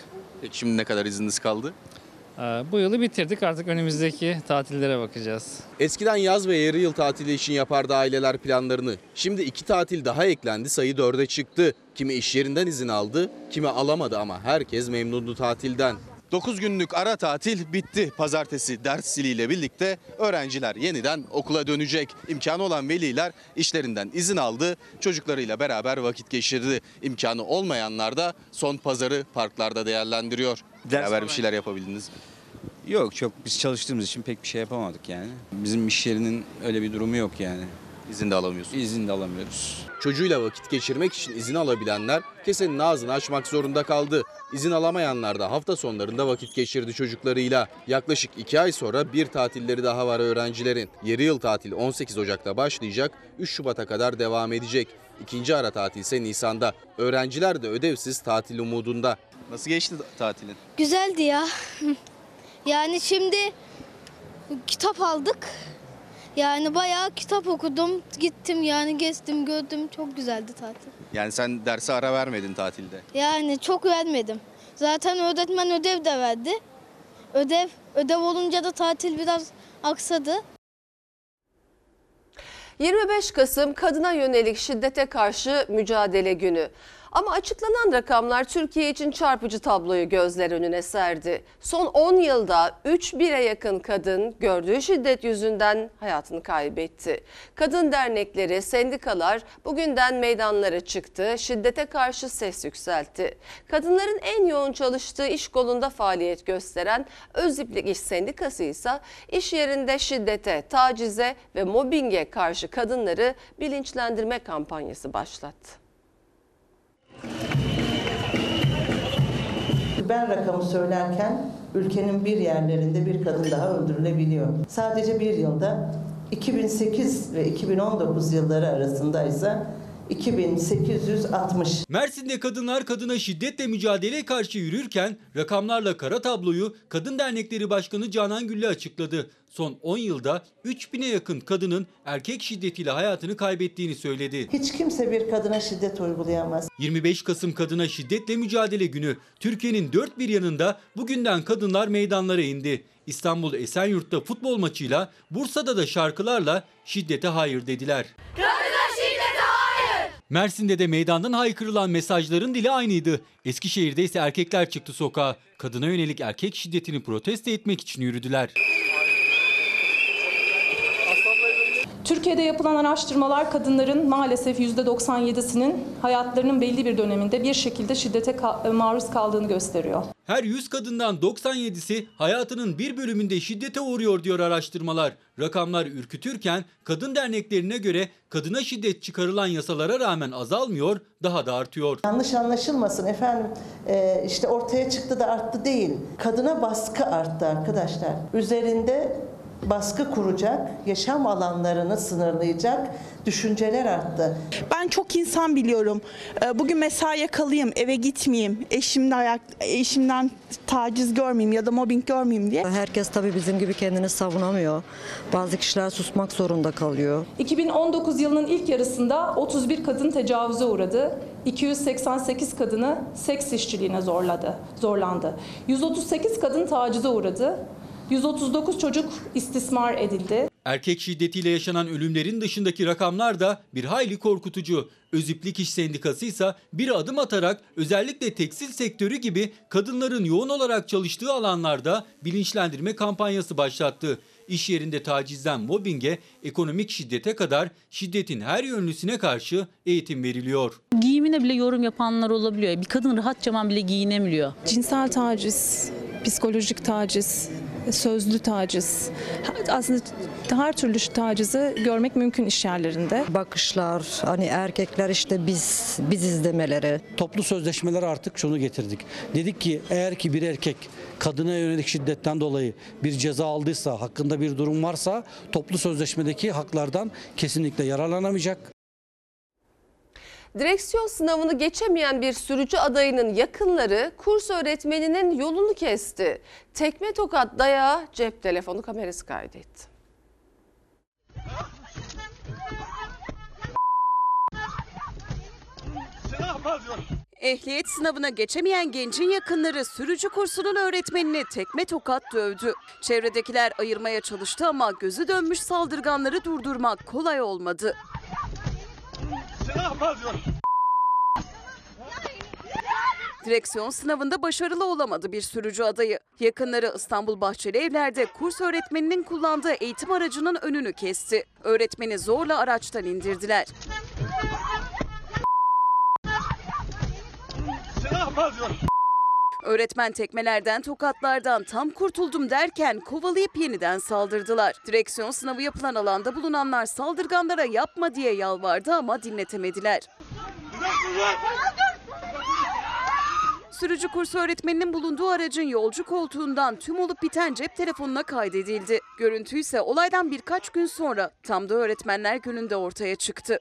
Peki şimdi ne kadar izniniz kaldı? E, bu yılı bitirdik. Artık önümüzdeki tatillere bakacağız. Eskiden yaz ve yarı yıl tatili için yapardı aileler planlarını. Şimdi iki tatil daha eklendi sayı dörde çıktı. Kimi iş yerinden izin aldı, kimi alamadı ama herkes memnundu tatilden. 9 günlük ara tatil bitti. Pazartesi ders ziliyle birlikte öğrenciler yeniden okula dönecek. İmkanı olan veliler işlerinden izin aldı. Çocuklarıyla beraber vakit geçirdi. İmkanı olmayanlar da son pazarı parklarda değerlendiriyor. Beraber bir şeyler yapabildiniz mi? Yok çok biz çalıştığımız için pek bir şey yapamadık yani. Bizim iş yerinin öyle bir durumu yok yani. İzin de alamıyorsunuz. İzin de alamıyoruz. Çocuğuyla vakit geçirmek için izin alabilenler kesenin ağzını açmak zorunda kaldı. İzin alamayanlar da hafta sonlarında vakit geçirdi çocuklarıyla. Yaklaşık 2 ay sonra bir tatilleri daha var öğrencilerin. Yarı yıl tatil 18 Ocak'ta başlayacak, 3 Şubat'a kadar devam edecek. İkinci ara tatil ise Nisan'da. Öğrenciler de ödevsiz tatil umudunda. Nasıl geçti tatilin? Güzeldi ya. [LAUGHS] Yani şimdi kitap aldık. Yani bayağı kitap okudum. Gittim yani gezdim gördüm. Çok güzeldi tatil. Yani sen derse ara vermedin tatilde. Yani çok vermedim. Zaten öğretmen ödev de verdi. Ödev ödev olunca da tatil biraz aksadı. 25 Kasım Kadına Yönelik Şiddete Karşı Mücadele Günü. Ama açıklanan rakamlar Türkiye için çarpıcı tabloyu gözler önüne serdi. Son 10 yılda 3000'e yakın kadın gördüğü şiddet yüzünden hayatını kaybetti. Kadın dernekleri, sendikalar bugünden meydanlara çıktı, şiddete karşı ses yükseltti. Kadınların en yoğun çalıştığı iş kolunda faaliyet gösteren Öziplik İş Sendikası ise iş yerinde şiddete, tacize ve mobbinge karşı kadınları bilinçlendirme kampanyası başlattı. Ben rakamı söylerken ülkenin bir yerlerinde bir kadın daha öldürülebiliyor. Sadece bir yılda 2008 ve 2019 yılları arasında ise 2860. Mersin'de kadınlar kadına şiddetle mücadeleye karşı yürürken rakamlarla kara tabloyu Kadın Dernekleri Başkanı Canan Gülle açıkladı. Son 10 yılda 3000'e yakın kadının erkek şiddetiyle hayatını kaybettiğini söyledi. Hiç kimse bir kadına şiddet uygulayamaz. 25 Kasım Kadına Şiddetle Mücadele Günü Türkiye'nin dört bir yanında bugünden kadınlar meydanlara indi. İstanbul Esenyurt'ta futbol maçıyla, Bursa'da da şarkılarla şiddete hayır dediler. Mersin'de de meydandan haykırılan mesajların dili aynıydı. Eskişehir'de ise erkekler çıktı sokağa. Kadına yönelik erkek şiddetini protesto etmek için yürüdüler. Türkiye'de yapılan araştırmalar kadınların maalesef %97'sinin hayatlarının belli bir döneminde bir şekilde şiddete ka- maruz kaldığını gösteriyor. Her 100 kadından 97'si hayatının bir bölümünde şiddete uğruyor diyor araştırmalar. Rakamlar ürkütürken kadın derneklerine göre kadına şiddet çıkarılan yasalara rağmen azalmıyor, daha da artıyor. Yanlış anlaşılmasın efendim e, işte ortaya çıktı da arttı değil. Kadına baskı arttı arkadaşlar. Üzerinde baskı kuracak, yaşam alanlarını sınırlayacak düşünceler arttı. Ben çok insan biliyorum. Ee, Bugün mesaiye kalayım, eve gitmeyeyim, eşimden ayak, eşimden taciz görmeyeyim ya da mobbing görmeyeyim diye. Herkes tabii bizim gibi kendini savunamıyor. Bazı kişiler susmak zorunda kalıyor. 2019 yılının ilk yarısında 31 kadın tecavüze uğradı. 288 kadını seks işçiliğine zorladı, zorlandı. 138 kadın tacize uğradı. 139 çocuk istismar edildi. Erkek şiddetiyle yaşanan ölümlerin dışındaki rakamlar da bir hayli korkutucu. Öziplik İş Sendikası ise bir adım atarak özellikle tekstil sektörü gibi kadınların yoğun olarak çalıştığı alanlarda bilinçlendirme kampanyası başlattı. İş yerinde tacizden mobbinge, ekonomik şiddete kadar şiddetin her yönlüsüne karşı eğitim veriliyor. Giyimine bile yorum yapanlar olabiliyor. Bir kadın rahatça bile giyinemiyor. Cinsel taciz, psikolojik taciz, sözlü taciz. Aslında her türlü tacizi görmek mümkün iş yerlerinde. Bakışlar, hani erkekler işte biz biziz demeleri. Toplu sözleşmeler artık şunu getirdik. Dedik ki eğer ki bir erkek kadına yönelik şiddetten dolayı bir ceza aldıysa, hakkında bir durum varsa toplu sözleşmedeki haklardan kesinlikle yararlanamayacak. Direksiyon sınavını geçemeyen bir sürücü adayının yakınları kurs öğretmeninin yolunu kesti. Tekme tokat dayağı cep telefonu kamerası kaydetti. Ehliyet sınavına geçemeyen gencin yakınları sürücü kursunun öğretmenini tekme tokat dövdü. Çevredekiler ayırmaya çalıştı ama gözü dönmüş saldırganları durdurmak kolay olmadı. Direksiyon sınavında başarılı olamadı bir sürücü adayı. Yakınları İstanbul Bahçeli Evler'de kurs öğretmeninin kullandığı eğitim aracının önünü kesti. Öğretmeni zorla araçtan indirdiler. Öğretmen tekmelerden, tokatlardan tam kurtuldum derken kovalayıp yeniden saldırdılar. Direksiyon sınavı yapılan alanda bulunanlar saldırganlara yapma diye yalvardı ama dinletemediler. Sürücü kurs öğretmeninin bulunduğu aracın yolcu koltuğundan tüm olup biten cep telefonuna kaydedildi. Görüntü ise olaydan birkaç gün sonra tam da öğretmenler gününde ortaya çıktı.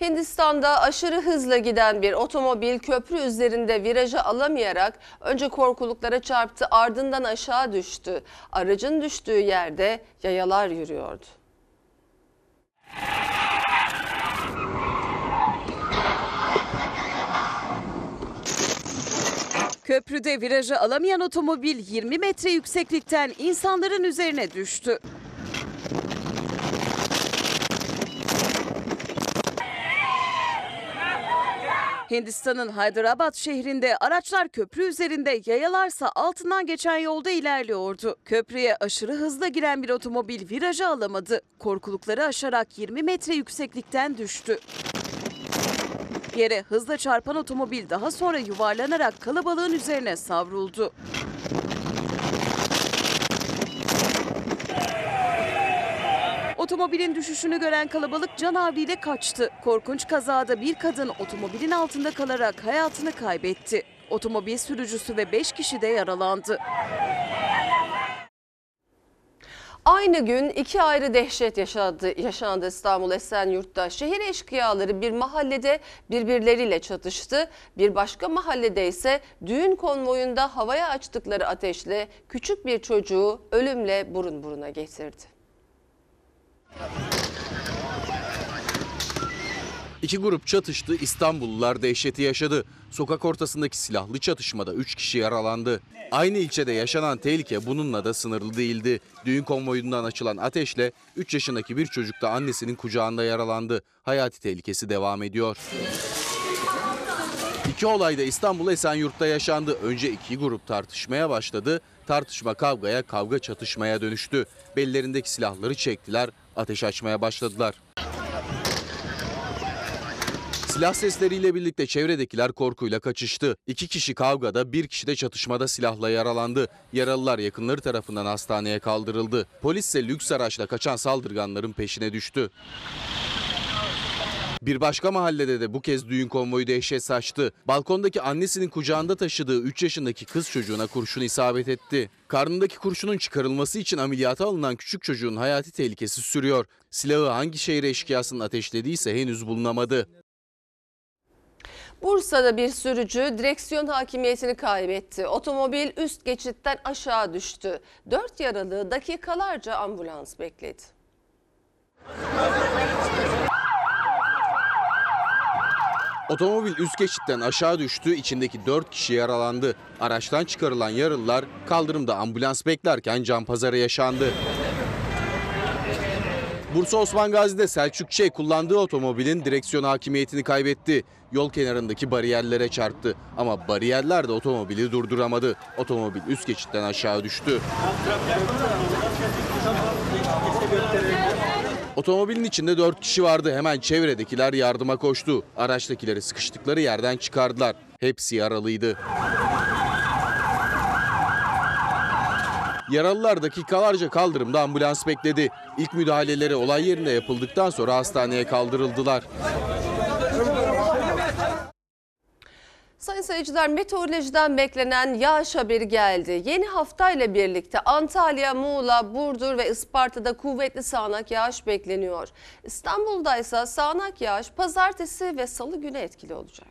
Hindistan'da aşırı hızla giden bir otomobil köprü üzerinde virajı alamayarak önce korkuluklara çarptı ardından aşağı düştü. Aracın düştüğü yerde yayalar yürüyordu. Köprüde virajı alamayan otomobil 20 metre yükseklikten insanların üzerine düştü. Hindistan'ın Hyderabad şehrinde araçlar köprü üzerinde yayalarsa altından geçen yolda ilerliyordu. Köprüye aşırı hızla giren bir otomobil virajı alamadı. Korkulukları aşarak 20 metre yükseklikten düştü. Yere hızla çarpan otomobil daha sonra yuvarlanarak kalabalığın üzerine savruldu. Otomobilin düşüşünü gören kalabalık can havliyle kaçtı. Korkunç kazada bir kadın otomobilin altında kalarak hayatını kaybetti. Otomobil sürücüsü ve 5 kişi de yaralandı. Aynı gün iki ayrı dehşet yaşadı, yaşandı İstanbul Esenyurt'ta. Şehir eşkıyaları bir mahallede birbirleriyle çatıştı. Bir başka mahallede ise düğün konvoyunda havaya açtıkları ateşle küçük bir çocuğu ölümle burun buruna getirdi. İki grup çatıştı, İstanbullular dehşeti yaşadı. Sokak ortasındaki silahlı çatışmada 3 kişi yaralandı. Aynı ilçede yaşanan tehlike bununla da sınırlı değildi. Düğün konvoyundan açılan ateşle 3 yaşındaki bir çocuk da annesinin kucağında yaralandı. Hayati tehlikesi devam ediyor. İki olay da İstanbul Esenyurt'ta yaşandı. Önce iki grup tartışmaya başladı. Tartışma kavgaya, kavga çatışmaya dönüştü. Bellerindeki silahları çektiler, ateş açmaya başladılar. Silah sesleriyle birlikte çevredekiler korkuyla kaçıştı. İki kişi kavgada, bir kişi de çatışmada silahla yaralandı. Yaralılar yakınları tarafından hastaneye kaldırıldı. Polis ise lüks araçla kaçan saldırganların peşine düştü. Bir başka mahallede de bu kez düğün konvoyu dehşet saçtı. Balkondaki annesinin kucağında taşıdığı 3 yaşındaki kız çocuğuna kurşun isabet etti. Karnındaki kurşunun çıkarılması için ameliyata alınan küçük çocuğun hayati tehlikesi sürüyor. Silahı hangi şehir eşkıyasının ateşlediyse henüz bulunamadı. Bursa'da bir sürücü direksiyon hakimiyetini kaybetti. Otomobil üst geçitten aşağı düştü. Dört yaralı dakikalarca ambulans bekledi. Otomobil üst geçitten aşağı düştü, içindeki 4 kişi yaralandı. Araçtan çıkarılan yaralılar kaldırımda ambulans beklerken can pazarı yaşandı. Bursa Osman Gazi'de Selçuk Çey kullandığı otomobilin direksiyon hakimiyetini kaybetti. Yol kenarındaki bariyerlere çarptı ama bariyerler de otomobili durduramadı. Otomobil üst geçitten aşağı düştü. Otomobilin içinde 4 kişi vardı. Hemen çevredekiler yardıma koştu. Araçtakileri sıkıştıkları yerden çıkardılar. Hepsi yaralıydı. Yaralılar dakikalarca kaldırımda ambulans bekledi. İlk müdahaleleri olay yerinde yapıldıktan sonra hastaneye kaldırıldılar. Sayın seyirciler meteorolojiden beklenen yağış haberi geldi. Yeni haftayla birlikte Antalya, Muğla, Burdur ve Isparta'da kuvvetli sağanak yağış bekleniyor. İstanbul'da ise sağanak yağış pazartesi ve salı günü etkili olacak.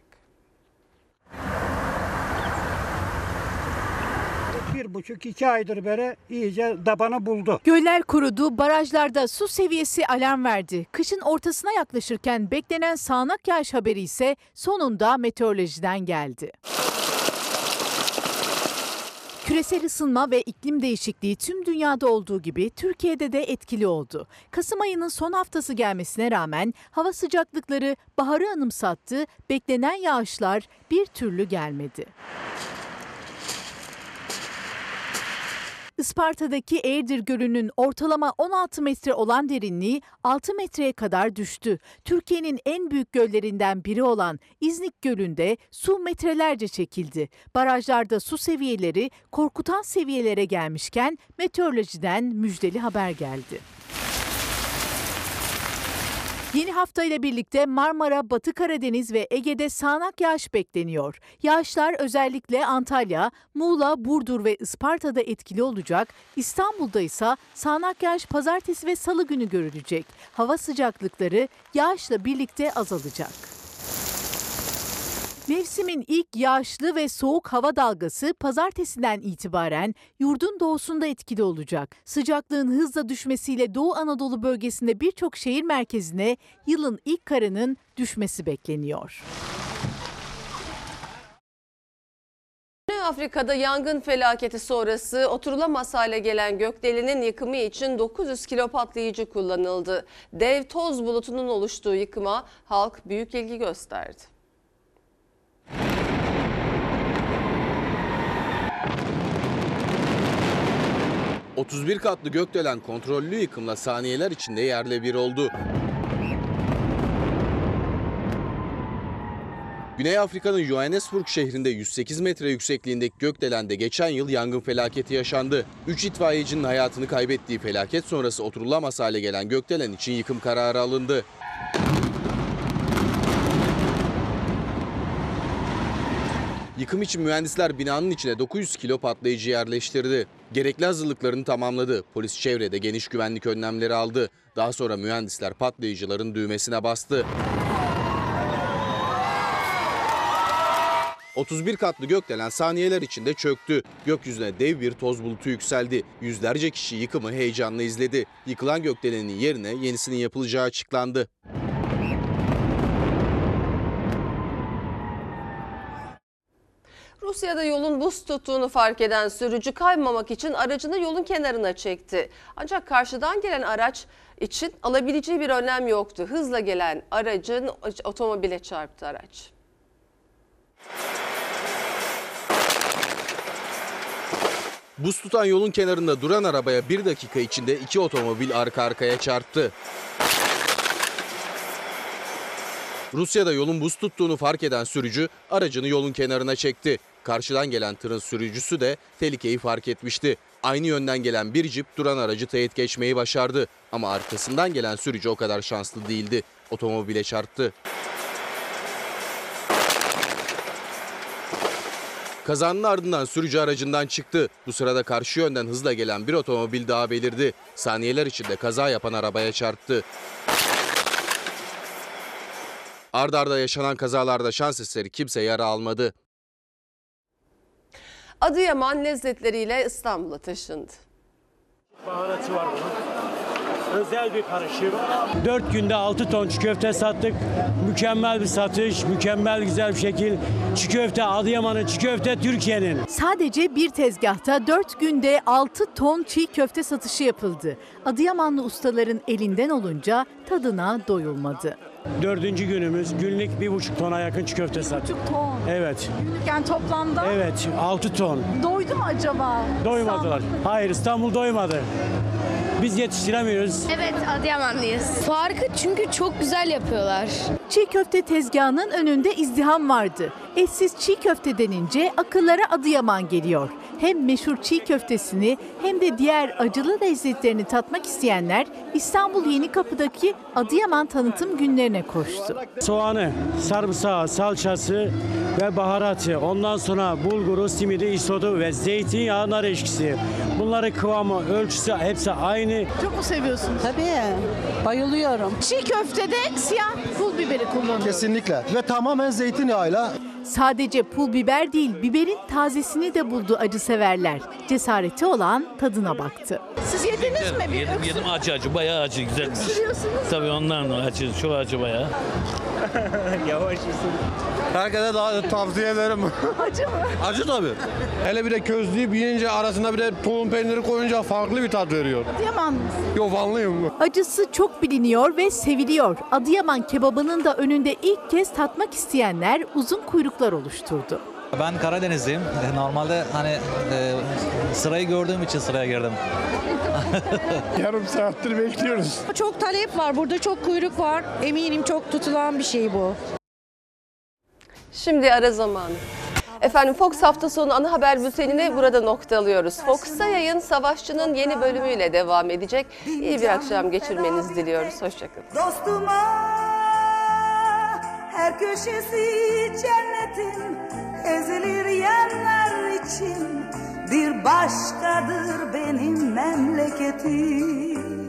Bir buçuk iki aydır beri iyice dabanı buldu. Göller kurudu, barajlarda su seviyesi alarm verdi. Kışın ortasına yaklaşırken beklenen sağanak yağış haberi ise sonunda meteorolojiden geldi. Küresel ısınma ve iklim değişikliği tüm dünyada olduğu gibi Türkiye'de de etkili oldu. Kasım ayının son haftası gelmesine rağmen hava sıcaklıkları baharı anımsattı, beklenen yağışlar bir türlü gelmedi. Isparta'daki Eğirdir Gölü'nün ortalama 16 metre olan derinliği 6 metreye kadar düştü. Türkiye'nin en büyük göllerinden biri olan İznik Gölü'nde su metrelerce çekildi. Barajlarda su seviyeleri korkutan seviyelere gelmişken meteorolojiden müjdeli haber geldi. Yeni hafta ile birlikte Marmara, Batı Karadeniz ve Ege'de sağanak yağış bekleniyor. Yağışlar özellikle Antalya, Muğla, Burdur ve Isparta'da etkili olacak. İstanbul'da ise sağanak yağış pazartesi ve salı günü görülecek. Hava sıcaklıkları yağışla birlikte azalacak. Mevsimin ilk yağışlı ve soğuk hava dalgası pazartesiden itibaren yurdun doğusunda etkili olacak. Sıcaklığın hızla düşmesiyle Doğu Anadolu bölgesinde birçok şehir merkezine yılın ilk karının düşmesi bekleniyor. Afrika'da yangın felaketi sonrası oturulamaz hale gelen gökdelenin yıkımı için 900 kilo patlayıcı kullanıldı. Dev toz bulutunun oluştuğu yıkıma halk büyük ilgi gösterdi. – 31 katlı gökdelen kontrollü yıkımla saniyeler içinde yerle bir oldu. Güney Afrika'nın Johannesburg şehrinde 108 metre yüksekliğindeki gökdelende geçen yıl yangın felaketi yaşandı. 3 itfaiyecinin hayatını kaybettiği felaket sonrası oturulamaz hale gelen gökdelen için yıkım kararı alındı. Yıkım için mühendisler binanın içine 900 kilo patlayıcı yerleştirdi. Gerekli hazırlıklarını tamamladı. Polis çevrede geniş güvenlik önlemleri aldı. Daha sonra mühendisler patlayıcıların düğmesine bastı. 31 katlı gökdelen saniyeler içinde çöktü. Gökyüzüne dev bir toz bulutu yükseldi. Yüzlerce kişi yıkımı heyecanla izledi. Yıkılan gökdelenin yerine yenisinin yapılacağı açıklandı. Rusya'da yolun buz tuttuğunu fark eden sürücü kaymamak için aracını yolun kenarına çekti. Ancak karşıdan gelen araç için alabileceği bir önlem yoktu. Hızla gelen aracın otomobile çarptı araç. Buz tutan yolun kenarında duran arabaya bir dakika içinde iki otomobil arka arkaya çarptı. Rusya'da yolun buz tuttuğunu fark eden sürücü aracını yolun kenarına çekti. Karşıdan gelen tırın sürücüsü de tehlikeyi fark etmişti. Aynı yönden gelen bir cip duran aracı teyit geçmeyi başardı. Ama arkasından gelen sürücü o kadar şanslı değildi. Otomobile çarptı. Kazanın ardından sürücü aracından çıktı. Bu sırada karşı yönden hızla gelen bir otomobil daha belirdi. Saniyeler içinde kaza yapan arabaya çarptı. Ardarda arda yaşanan kazalarda şans eseri kimse yara almadı. Adıyaman lezzetleriyle İstanbul'a taşındı. Baharatı var bunun. Özel bir karışım. 4 günde 6 ton çiğ köfte sattık. Mükemmel bir satış, mükemmel güzel bir şekil. Çiğ köfte Adıyaman'ın çiğ köfte Türkiye'nin. Sadece bir tezgahta 4 günde 6 ton çiğ köfte satışı yapıldı. Adıyamanlı ustaların elinden olunca tadına doyulmadı. Dördüncü günümüz günlük bir buçuk tona yakın çiğ köfte sattık. ton. Evet. Günlük yani toplamda Evet 6 ton. doydu mu acaba? Doymadılar. Hayır İstanbul doymadı. Biz yetiştiremiyoruz. Evet Adıyamanlıyız. Farkı çünkü çok güzel yapıyorlar. Çiğ köfte tezgahının önünde izdiham vardı. Etsiz çiğ köfte denince akıllara Adıyaman geliyor. Hem meşhur çiğ köftesini hem de diğer acılı lezzetlerini tatmak isteyenler İstanbul Yenikapı'daki Adıyaman tanıtım günlerine koştu. Soğanı, sarımsağı, salçası ve baharatı, ondan sonra bulguru, simidi, isodu ve zeytinyağı, nar eşkisi. Bunları kıvamı, ölçüsü hepsi aynı. Çok mu seviyorsunuz? Tabii, bayılıyorum. Çiğ köftede siyah pul biberi kullanılıyor. Kesinlikle ve tamamen zeytinyağıyla. Sadece pul biber değil, biberin tazesini de buldu acı severler. Cesareti olan tadına baktı. Siz yediniz mi? Bir Yedim yedim acı acı bayağı acı güzelmiş. Öksürüyorsunuz. Tabii ondan acı çok acı bayağı. [LAUGHS] Yavaş Herkese daha tavsiye ederim. [LAUGHS] Acı mı? Acı tabii. Hele bir de közleyip yiyince arasına bir de tulum peyniri koyunca farklı bir tat veriyor. Adıyaman Yo Vanlıyım. Acısı çok biliniyor ve seviliyor. Adıyaman kebabının da önünde ilk kez tatmak isteyenler uzun kuyruklar oluşturdu. Ben Karadenizliyim. E, Normalde hani e, sırayı gördüğüm için sıraya girdim. [LAUGHS] Yarım saattir bekliyoruz. Çok talep var. Burada çok kuyruk var. Eminim çok tutulan bir şey bu. Şimdi ara zamanı. Efendim Fox hafta sonu ana haber bültenini burada noktalıyoruz. Fox'ta yayın Savaşçı'nın yeni bölümüyle devam edecek. İyi bir akşam geçirmenizi diliyoruz. Hoşçakalın. Dostuma her köşesi cennetin ezilir yerler için bir başkadır benim memleketim.